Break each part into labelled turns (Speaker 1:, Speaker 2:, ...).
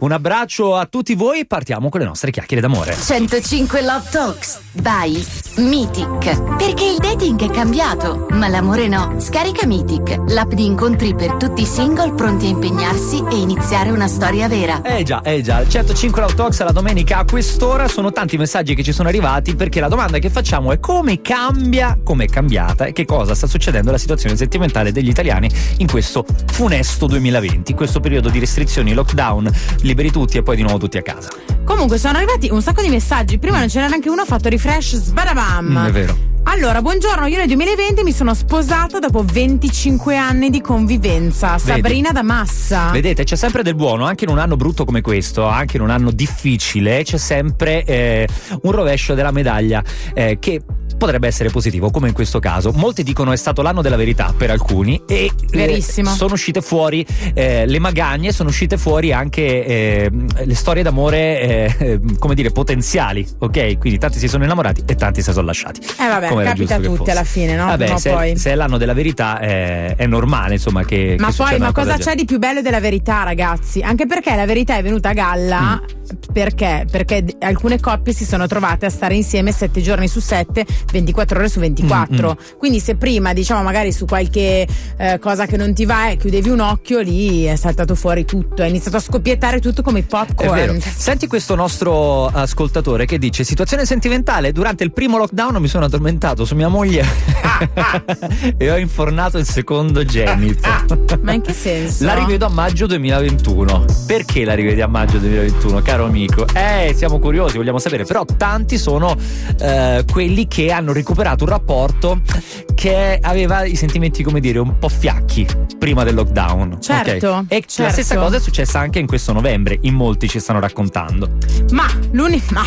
Speaker 1: Un abbraccio a tutti voi, partiamo con le nostre chiacchiere d'amore.
Speaker 2: 105 Love Talks by Mythic. Perché il dating è cambiato, ma l'amore no. Scarica Mythic, l'app di incontri per tutti i single pronti a impegnarsi e iniziare una storia vera.
Speaker 1: Eh già, eh già, 105 Love Talks la domenica a quest'ora sono tanti messaggi che ci sono arrivati perché la domanda che facciamo è come cambia, come è cambiata e che cosa sta succedendo alla situazione sentimentale degli italiani in questo funesto 2020, in questo periodo di restrizioni, lockdown, liberi tutti e poi di nuovo tutti a casa.
Speaker 3: Comunque sono arrivati un sacco di messaggi. Prima non ce n'era neanche uno, ho fatto refresh, sbadabam.
Speaker 1: Mm, è vero.
Speaker 3: Allora, buongiorno, io nel 2020 mi sono sposata dopo 25 anni di convivenza. Sabrina da Massa.
Speaker 1: Vedete, c'è sempre del buono, anche in un anno brutto come questo, anche in un anno difficile, c'è sempre eh, un rovescio della medaglia eh, che potrebbe essere positivo, come in questo caso. Molti dicono è stato l'anno della verità per alcuni e eh, sono uscite fuori eh, le magagne, sono uscite fuori anche eh, le storie d'amore, eh, come dire, potenziali, ok? Quindi tanti si sono innamorati e tanti si sono lasciati.
Speaker 3: Eh vabbè, come capita a tutti alla fine, no?
Speaker 1: Vabbè,
Speaker 3: no,
Speaker 1: se,
Speaker 3: poi.
Speaker 1: se, è l'anno della verità è, è normale, insomma, che.
Speaker 3: Ma
Speaker 1: che
Speaker 3: poi, ma cosa,
Speaker 1: cosa
Speaker 3: c'è di più bello della verità, ragazzi? Anche perché la verità è venuta a galla. Mm. Perché? Perché alcune coppie si sono trovate a stare insieme 7 giorni su 7, 24 ore su 24. Mm, mm. Quindi, se prima, diciamo, magari su qualche eh, cosa che non ti va, eh, chiudevi un occhio, lì è saltato fuori tutto. È iniziato a scoppiettare tutto come i popcorn.
Speaker 1: Senti questo nostro ascoltatore che dice: Situazione sentimentale. Durante il primo lockdown mi sono addormentato su mia moglie e ho infornato il secondo genito.
Speaker 3: Ma in che senso?
Speaker 1: La rivedo a maggio 2021. Perché la rivedi a maggio 2021, caro amico? Eh, siamo curiosi, vogliamo sapere. Però tanti sono eh, quelli che hanno recuperato un rapporto che aveva i sentimenti, come dire, un po' fiacchi prima del lockdown.
Speaker 3: Certo.
Speaker 1: Okay? E
Speaker 3: certo.
Speaker 1: la stessa cosa è successa anche in questo novembre. In molti ci stanno raccontando.
Speaker 3: Ma, l'uni- ma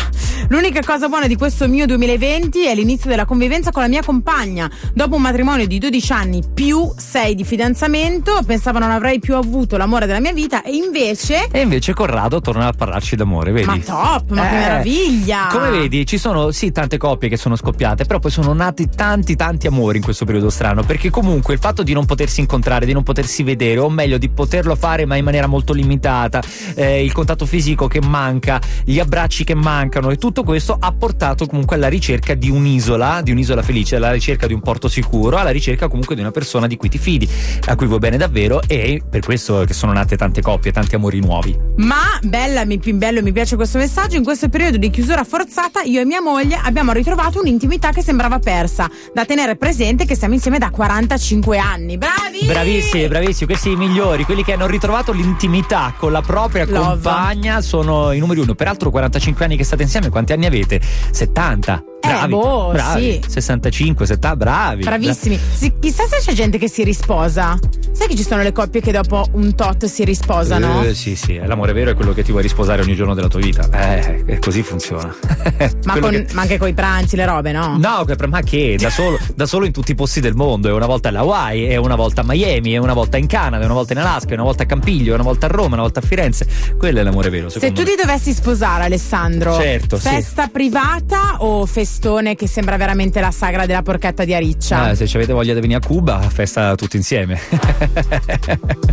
Speaker 3: l'unica cosa buona di questo mio 2020 è l'inizio della convivenza con la mia compagna. Dopo un matrimonio di 12 anni più 6 di fidanzamento, pensavo non avrei più avuto l'amore della mia vita e invece.
Speaker 1: E invece Corrado torna a parlarci d'amore, vedi?
Speaker 3: Ma top, ma
Speaker 1: Eh,
Speaker 3: che meraviglia!
Speaker 1: Come vedi, ci sono sì tante coppie che sono scoppiate, però poi sono nati tanti tanti amori in questo periodo strano, perché comunque il fatto di non potersi incontrare, di non potersi vedere, o meglio di poterlo fare ma in maniera molto limitata, eh, il contatto fisico che manca, gli abbracci che mancano e tutto questo ha portato comunque alla ricerca di un'isola, di un'isola felice, alla ricerca di un porto sicuro, alla ricerca comunque di una persona di cui ti fidi, a cui vuoi bene davvero e per questo che sono nate tante coppie, tanti amori nuovi.
Speaker 3: Ma bella, mi, bello, mi piace questo messaggio. In questo periodo di chiusura forzata, io e mia moglie abbiamo ritrovato un'intimità che sembrava persa. Da tenere presente che siamo insieme da 45 anni. Bravi!
Speaker 1: Bravissimi, bravissimi, questi i migliori, quelli che hanno ritrovato l'intimità con la propria
Speaker 3: Love.
Speaker 1: compagna sono i numeri uno. Peraltro 45 anni che state insieme, quanti anni avete? 70. Bravi,
Speaker 3: boh,
Speaker 1: bravi.
Speaker 3: sì.
Speaker 1: 65, 70, bravi.
Speaker 3: Bravissimi. Sì, chissà se c'è gente che si risposa. Sai che ci sono le coppie che dopo un tot si risposano?
Speaker 1: Eh, sì, sì, l'amore vero è quello che ti vuoi risposare ogni giorno della tua vita. Eh, così funziona.
Speaker 3: ma, con-
Speaker 1: che-
Speaker 3: ma anche con i pranzi, le robe, no?
Speaker 1: No, ma che? Da solo, da solo in tutti i posti del mondo. È una volta alla Hawaii, è una volta a Miami, è una volta in Canada, è una volta in Alaska, è una volta a Campiglio, è una volta a Roma, una volta a Firenze. Quello è l'amore vero,
Speaker 3: Se tu
Speaker 1: me.
Speaker 3: ti dovessi sposare, Alessandro,
Speaker 1: Certo, sì.
Speaker 3: festa privata o festone che sembra veramente la sagra della porchetta di Ariccia?
Speaker 1: Ah, se ci avete voglia di venire a Cuba, festa tutti insieme.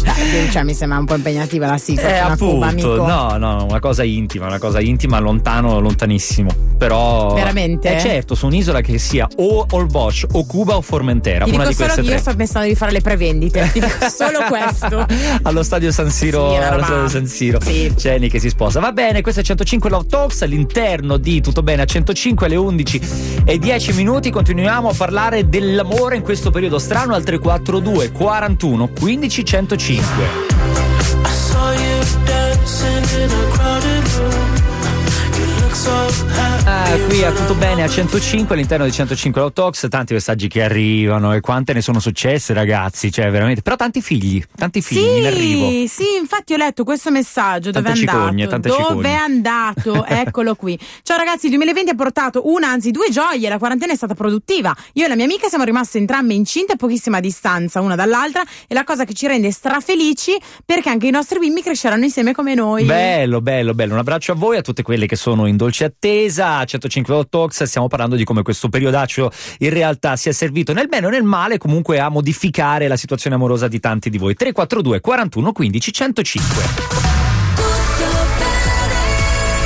Speaker 3: Dai, cioè, mi sembra un po' impegnativa la sigla.
Speaker 1: Eh, appunto,
Speaker 3: Cuba, amico.
Speaker 1: no, no, una cosa intima, una cosa intima, lontano, lontanissimo. Però.
Speaker 3: Veramente?
Speaker 1: Eh, certo, su un'isola che sia o Olbosch o Cuba o Formentera.
Speaker 3: Ti
Speaker 1: una di queste
Speaker 3: io sto pensando di fare le prevendite. Ti dico solo questo.
Speaker 1: allo stadio San Siro,
Speaker 3: Sì,
Speaker 1: allo stadio San Siro.
Speaker 3: Sì.
Speaker 1: Jenny che si sposa. Va bene, questo è 105 Love Talks all'interno di Tutto Bene a 105 alle 11 e 10 minuti. Continuiamo a parlare dell'amore in questo periodo strano al 342 41 15 105.
Speaker 4: I saw you
Speaker 1: Ah, qui a tutto bene a 105 all'interno di 105 Love Talks, tanti messaggi che arrivano e quante ne sono successe, ragazzi. Cioè, veramente. Però tanti figli, tanti figli in arrivo.
Speaker 3: Sì, sì, infatti ho letto questo messaggio. Dove
Speaker 1: Tante
Speaker 3: è andato?
Speaker 1: cicogne, tante
Speaker 3: Dove
Speaker 1: cicogne.
Speaker 3: è andato? Eccolo qui. Ciao ragazzi, il 2020 ha portato una, anzi due gioie. La quarantena è stata produttiva. Io e la mia amica siamo rimaste entrambe incinte a pochissima distanza una dall'altra. E la cosa che ci rende strafelici perché anche i nostri bimbi cresceranno insieme come noi.
Speaker 1: Bello, bello, bello. Un abbraccio a voi, a tutte quelle che sono in dolce dolce attesa, 158 Talks, stiamo parlando di come questo periodaccio in realtà sia servito nel bene o nel male comunque a modificare la situazione amorosa di tanti di voi. 342 41 15 105.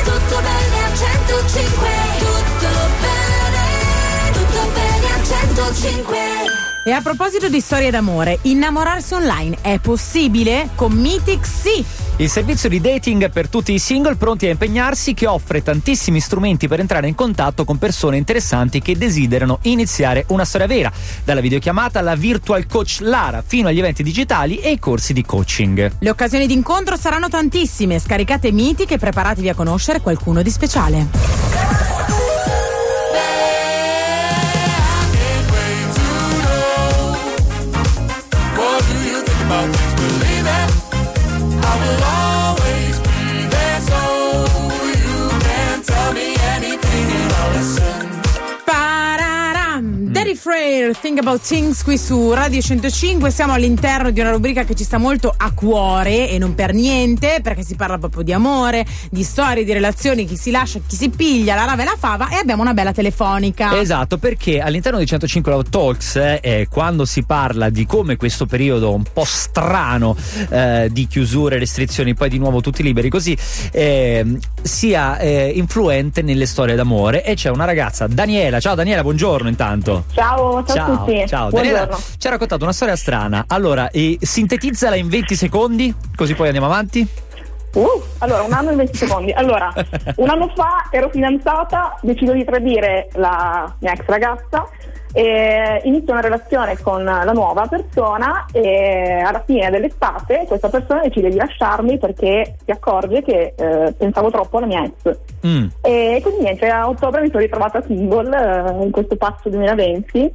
Speaker 4: Tutto 105. Tutto bene, tutto bene a 105.
Speaker 3: E a proposito di storie d'amore, innamorarsi online è possibile? Con Mythic sì!
Speaker 1: Il servizio di dating per tutti i single pronti a impegnarsi che offre tantissimi strumenti per entrare in contatto con persone interessanti che desiderano iniziare una storia vera, dalla videochiamata alla virtual coach Lara fino agli eventi digitali e ai corsi di coaching.
Speaker 3: Le occasioni d'incontro saranno tantissime. Scaricate Mythic e preparatevi a conoscere qualcuno di speciale.
Speaker 4: Think About
Speaker 3: Things qui su Radio 105. Siamo all'interno di una rubrica che ci sta molto a cuore e non per niente, perché si parla proprio di amore, di storie, di relazioni, chi si lascia, chi si piglia, la rava e la fava e abbiamo una bella telefonica.
Speaker 1: Esatto, perché all'interno di 105 Love Talks, eh, eh, quando si parla di come questo periodo un po' strano eh, di chiusure, restrizioni, poi di nuovo tutti liberi così, ehm, sia eh, influente nelle storie d'amore. E c'è una ragazza, Daniela. Ciao Daniela, buongiorno intanto.
Speaker 5: Ciao, ciao, a tutti.
Speaker 1: ciao. Daniela ci ha raccontato una storia strana. Allora, eh, sintetizzala in 20 secondi, così poi andiamo avanti.
Speaker 5: Uh, allora, un anno e 20 secondi. Allora, un anno fa ero fidanzata, decido di tradire la mia ex ragazza, e inizio una relazione con la nuova persona e alla fine dell'estate questa persona decide di lasciarmi perché si accorge che eh, pensavo troppo alla mia ex.
Speaker 1: Mm.
Speaker 5: E quindi niente, a ottobre mi sono ritrovata single eh, in questo passo 2020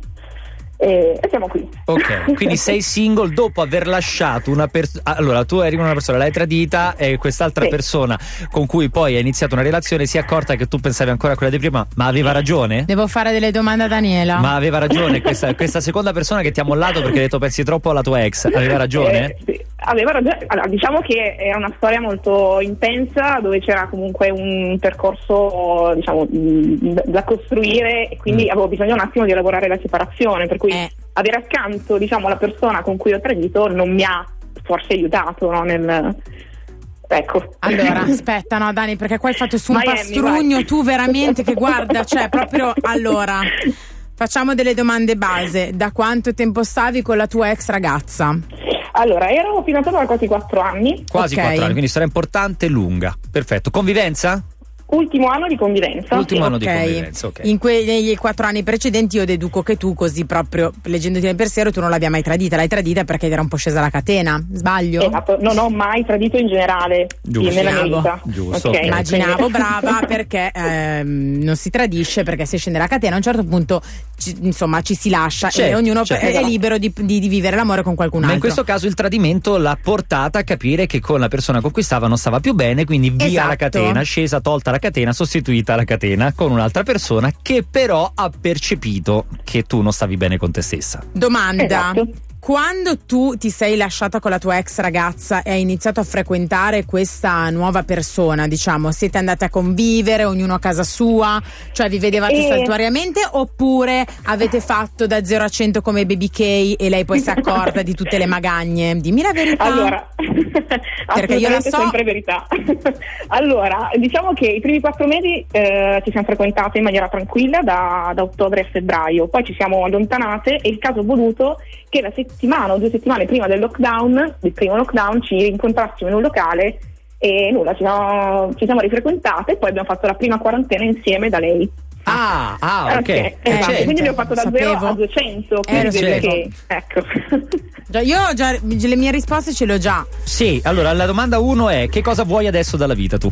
Speaker 5: e, e siamo qui.
Speaker 1: Ok, quindi sei single dopo aver lasciato una persona. Allora, tu eri con una persona, l'hai tradita e quest'altra
Speaker 5: Sì.
Speaker 1: persona con cui poi hai iniziato una relazione si è accorta che tu pensavi ancora a quella di prima, ma aveva ragione?
Speaker 3: Devo fare delle domande a Daniela.
Speaker 1: Ma aveva ragione questa, questa seconda persona che ti ha mollato perché hai detto pensi troppo alla tua ex, aveva ragione?
Speaker 5: Eh, sì, aveva ragione. Allora, diciamo che era una storia molto intensa dove c'era comunque un percorso diciamo, da costruire e quindi
Speaker 1: Mm.
Speaker 5: avevo bisogno un attimo di elaborare la separazione, per cui
Speaker 3: Eh.
Speaker 5: avere accanto diciamo, la persona con cui ho tradito non mi ha forse aiutato no, nel... Ecco.
Speaker 3: Allora, aspetta, no, Dani, perché qua hai fatto su un
Speaker 5: Miami,
Speaker 3: pastrugno,
Speaker 5: vai.
Speaker 3: tu veramente che guarda, cioè proprio allora. Facciamo delle domande base. Da quanto tempo stavi con la tua ex ragazza?
Speaker 5: Allora, ero fidanzata da quasi 4 anni,
Speaker 1: Quasi
Speaker 3: Ok.
Speaker 1: quattro anni, quindi storia importante e lunga. Perfetto. Convivenza?
Speaker 5: ultimo anno di convivenza.
Speaker 1: Ultimo anno di
Speaker 3: Ok.
Speaker 1: convivenza, ok.
Speaker 3: In que- negli quattro anni precedenti io deduco che tu, così proprio leggendoti nel pensiero, tu non l'abbia mai tradita. L'hai tradita perché era un po' scesa la catena. Sbaglio?
Speaker 5: Esatto, non ho mai tradito in generale
Speaker 1: Giusto.
Speaker 5: nella mia vita.
Speaker 1: Giusto,
Speaker 5: Ok,
Speaker 1: ok.
Speaker 3: Immaginavo
Speaker 5: quindi-
Speaker 3: brava perché ehm, non si tradisce, perché se scende la catena a un certo punto ci, insomma ci si lascia e
Speaker 1: Certo,
Speaker 3: ognuno
Speaker 1: certo.
Speaker 3: è libero di, di- di vivere l'amore con qualcun
Speaker 1: Ma
Speaker 3: altro.
Speaker 1: in questo caso il tradimento l'ha portata a capire che con la persona con cui stava non stava più bene, quindi via
Speaker 3: Esatto.
Speaker 1: la catena, scesa, tolta la catena, sostituita la catena con un'altra persona che però ha percepito che tu non stavi bene con te stessa.
Speaker 3: Domanda.
Speaker 5: Esatto.
Speaker 3: Quando tu ti sei lasciata con la tua ex ragazza e hai iniziato a frequentare questa nuova persona, diciamo, siete andate a convivere, ognuno a casa sua, cioè vi vedevate
Speaker 5: Eh.
Speaker 3: saltuariamente oppure avete fatto da 0 a 100 come Baby K e lei poi si accorta di tutte le magagne? Dimmi la verità.
Speaker 5: Allora,
Speaker 3: Perché io la so-
Speaker 5: sempre verità. allora, diciamo che i primi quattro mesi eh, ci siamo frequentate in maniera tranquilla da, da ottobre a febbraio, poi ci siamo allontanate e il caso voluto che la settimana o due settimane prima del lockdown, del primo lockdown, ci incontrassimo in un locale e nulla, ci siamo, ci siamo rifrequentate e poi abbiamo fatto la prima quarantena insieme da lei.
Speaker 1: Ah, ah, ok.
Speaker 5: Ok, esatto.
Speaker 1: certo.
Speaker 5: Quindi abbiamo fatto da
Speaker 3: Sapevo.
Speaker 5: 0 a 200,
Speaker 3: Eh,
Speaker 5: che ecco.
Speaker 3: Già, io ho già le mie risposte ce le ho già.
Speaker 1: Sì, allora la domanda uno è che cosa vuoi adesso dalla vita tu?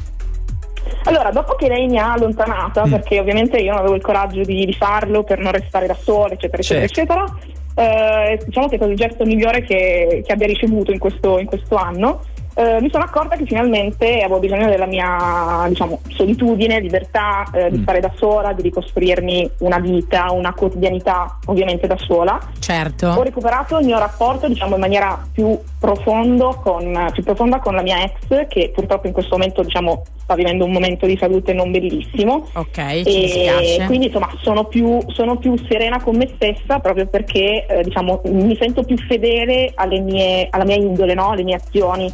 Speaker 5: Allora, dopo che lei mi ha allontanata,
Speaker 1: Mm.
Speaker 5: perché ovviamente io non avevo il coraggio di, di farlo per non restare da sola, eccetera, eccetera,
Speaker 1: Certo.
Speaker 5: eccetera, eh, diciamo che è stato il gesto migliore che, che abbia ricevuto in questo, in questo anno. Eh, mi sono accorta che finalmente avevo bisogno della mia diciamo, solitudine, libertà, eh, di
Speaker 1: Mm.
Speaker 5: stare da sola, di ricostruirmi una vita, una quotidianità ovviamente da sola. Ho
Speaker 3: Certo.
Speaker 5: recuperato il mio rapporto diciamo in maniera più, profondo con, più profonda con la mia ex che purtroppo in questo momento diciamo, sta vivendo un momento di salute non bellissimo
Speaker 3: Ok, ci
Speaker 5: e
Speaker 3: dispiace.
Speaker 5: quindi insomma sono più, sono più serena con me stessa proprio perché eh, diciamo, mi sento più fedele alle mie, alla mia indole, no? alle mie azioni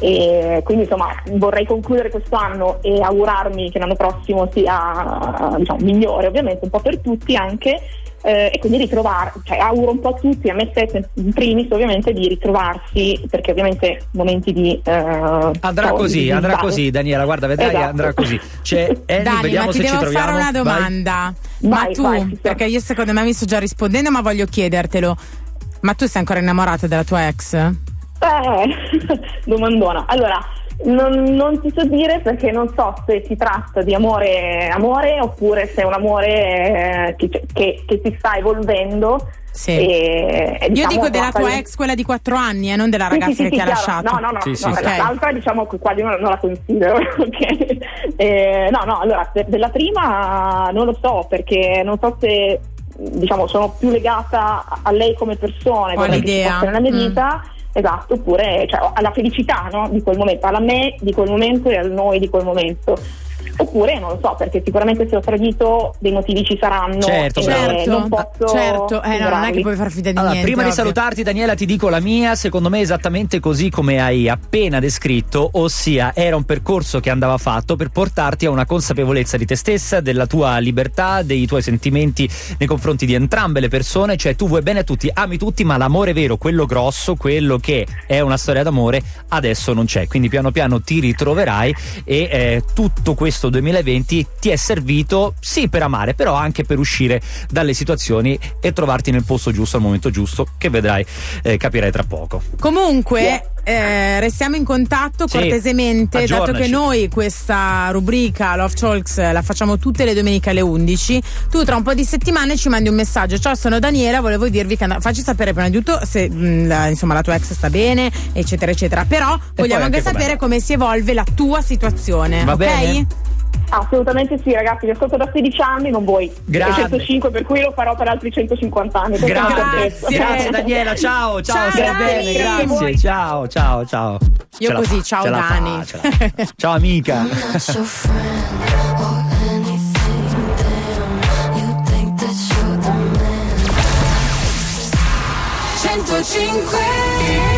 Speaker 5: e quindi insomma vorrei concludere questo anno e augurarmi che l'anno prossimo sia diciamo, migliore ovviamente un po' per tutti anche eh, e quindi ritrovare, cioè auguro un po' a tutti, a me stessa in primis ovviamente, di ritrovarsi, perché ovviamente momenti di... eh,
Speaker 1: Andrà
Speaker 5: so,
Speaker 1: così,
Speaker 5: di-
Speaker 1: andrà così, Daniela. Guarda, vedrai,
Speaker 5: Esatto.
Speaker 1: andrà così. C'è Ellie,
Speaker 3: Dani,
Speaker 1: vediamo
Speaker 3: ma ti
Speaker 1: se ci
Speaker 3: devo
Speaker 1: troviamo.
Speaker 3: fare una
Speaker 1: Vai.
Speaker 3: domanda. ma
Speaker 5: Vai,
Speaker 3: tu,
Speaker 5: vai, ci
Speaker 3: perché io secondo me mi sto già rispondendo, ma voglio chiedertelo. Ma tu sei ancora innamorata della tua ex?
Speaker 5: Eh, domandona. Allora, non, non ti so dire perché non so se si tratta di amore, amore oppure se è un amore eh, che, che- che si sta evolvendo.
Speaker 3: Sì.
Speaker 5: E, e
Speaker 3: Io
Speaker 5: diciamo,
Speaker 3: dico della tua ex, quella di 4 anni, eh, non della ragazza
Speaker 5: sì, sì,
Speaker 3: che ti ha lasciato.
Speaker 5: No, no, no,
Speaker 1: Sì, sì,
Speaker 5: no,
Speaker 1: sì.
Speaker 5: l'altra diciamo che quasi non, non la considero. ok? Eh, no, no, allora de- della prima non lo so perché non so se diciamo sono più legata a- lei come persona, e che fosse nella mia
Speaker 3: Mm.
Speaker 5: vita. Esatto, oppure cioè, alla felicità no, di quel momento, alla me di quel momento e al noi di quel momento. Oppure non lo so, perché sicuramente se ho tradito dei motivi ci saranno.
Speaker 1: Certo,
Speaker 5: e
Speaker 1: bravo.
Speaker 3: Certo,
Speaker 5: non posso
Speaker 3: certo. Eh, no, non è che puoi far finta di
Speaker 1: Allora,
Speaker 3: niente.
Speaker 1: prima di
Speaker 3: ovvio.
Speaker 1: salutarti, Daniela, ti dico la mia, secondo me esattamente così come hai appena descritto, ossia era un percorso che andava fatto per portarti a una consapevolezza di te stessa, della tua libertà, dei tuoi sentimenti nei confronti di entrambe le persone, cioè tu vuoi bene a tutti, ami tutti, ma l'amore vero, quello grosso, quello che è una storia d'amore, adesso non c'è. Quindi piano piano ti ritroverai e eh, tutto questo 2020 ti è servito sì per amare, però anche per uscire dalle situazioni e trovarti nel posto giusto al momento giusto, che vedrai, eh, capirai tra poco.
Speaker 3: Comunque, eh, restiamo in contatto
Speaker 1: Sì,
Speaker 3: cortesemente, dato
Speaker 1: aggiornaci.
Speaker 3: che noi questa rubrica Love Talks la facciamo tutte le domeniche alle 11. Tu tra un po' di settimane ci mandi un messaggio. Ciao, sono Daniela, volevo dirvi che and- facci sapere prima di tutto se mh, la, insomma, la tua ex sta bene, eccetera, eccetera. Però vogliamo
Speaker 1: poi
Speaker 3: anche
Speaker 1: anche
Speaker 3: sapere
Speaker 1: com'è.
Speaker 3: come si evolve la tua situazione.
Speaker 1: Va
Speaker 3: ok?
Speaker 1: bene?
Speaker 5: Assolutamente sì, ragazzi, vi ascolto da 16 anni, non voi.
Speaker 1: Grande.
Speaker 5: 105, per cui lo farò per altri 150 anni.
Speaker 1: Grazie, grazie Daniela, ciao, ciao,
Speaker 3: Ciao,
Speaker 1: stai bene,
Speaker 5: Grazie
Speaker 1: grazie, ciao, ciao, ciao.
Speaker 3: Io
Speaker 1: Ce
Speaker 3: così,
Speaker 1: fa,
Speaker 3: ciao, Dani.
Speaker 1: fa. Ciao amica.
Speaker 6: not